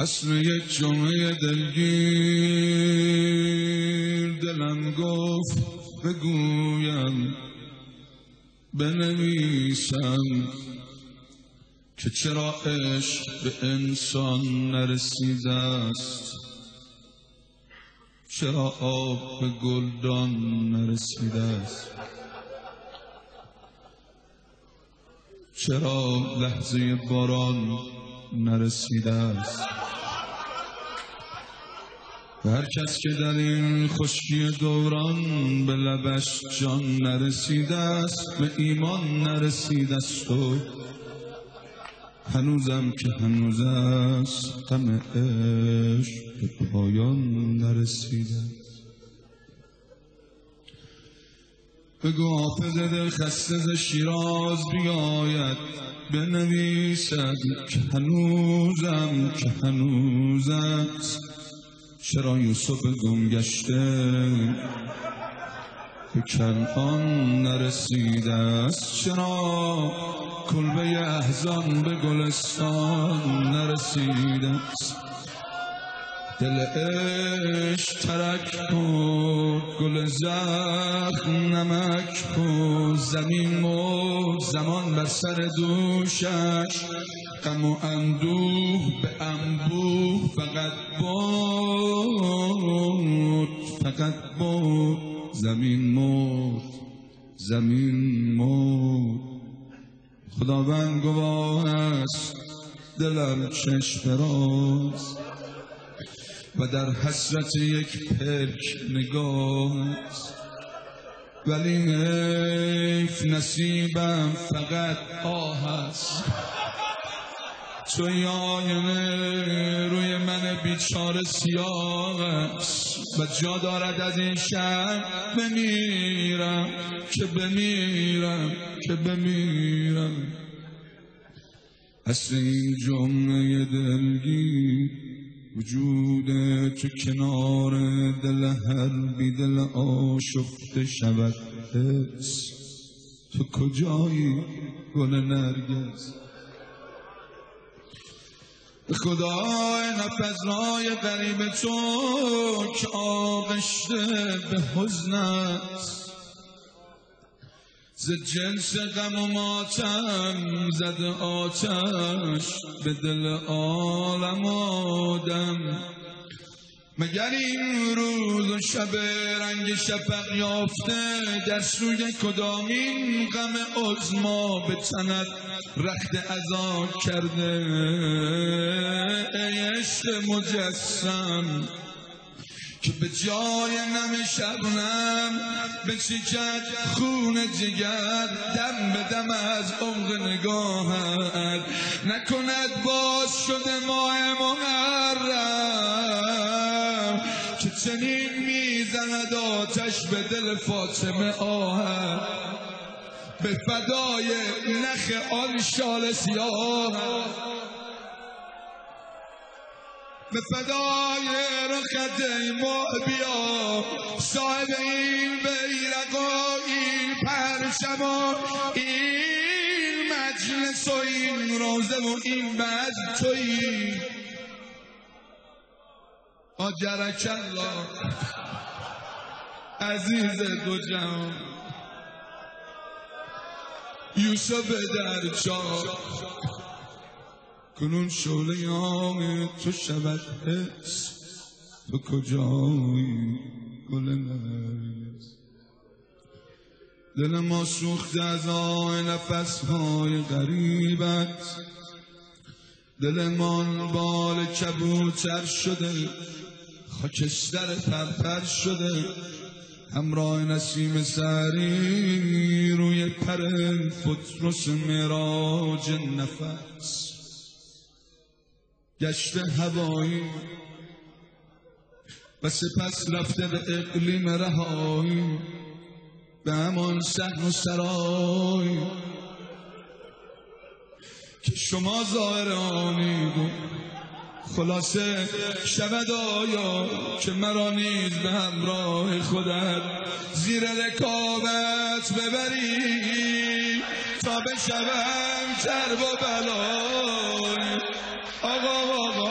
اصر یک جمعه دلگیر دلم گفت بگویم بنویسم که چرا عشق به انسان نرسیده است؟ چرا آب به گلدان نرسیده است؟ چرا لحظه باران نرسیده است؟ هر کس که در این خشکی دوران به لبش جان نرسیده است به ایمان نرسیده است و هنوزم که هنوز است غم عشق به پایان نرسیده بگو حافظ دل خسته ز شیراز بیاید بنویسد که هنوزم که هنوز است. چرا یوسف گم گشته؟ به کنعان نرسیده است. چرا کلبه احزان به گلستان نرسیده است؟ دل عشق ترک بود گل زخم نمک بود زمین مرد زمان بر سر دوشش غم و اندوه به انبوه فقط بود فقط بود زمین مرد زمین مرد. خداوند گواه است دلم چشم راست و در حسرت یک پرک نگاه ولی حیف نصیبم فقط آه است. توی آینه روی من بیچاره سیاه است و جا دارد از این شهر بمیرم که بمیرم که بمیرم. اصل این جمعه دلگی وجود تو کنار دل هر بی دل آشفته شود تو کجایی گل نرگس خدای نفذهای غریب تو که آغشته به حزن است. ز جنس غم و ماتم زد آتش به دل عالم آدم. مگر این روز و شب رنگ شفق یافته در سوی کدامین غم عظما به تنت رخت ازا کرده. عشق مجسم که به جای نم شبنم به چکت خون جگر دم به دم از عمق نگاهت. نکند باز شده ماه محرم چنین می‌زند آتش به دل فاطمه آهد به فدای نخ آن شال سیاه. به فدای رخت ماه بیا. صاحب این بیرق و این پرچم و این مجلس و این روزه و این بعد تویی. آجرک الله. عزیز دو جهان. یوسف در جا کنون شعله آم تو شود حس. تو کجایی گل نرگس؟ دل ما سوخته از آه نفس های غریبت. دل من بال کبوتر شده. خاکستر پرپر شده. همراه نسیم سری روی پر فترس مراج نفس. گشت هوایی و سپس رفته به اقلیم رهایی. به همان سحن و سرای که شما ظاهر آنی بود. خلاصه شود آیا که مرا نیز به همراه خودت زیر رکابت ببری؟ تا بشوم چرب و بلای. آقا آقا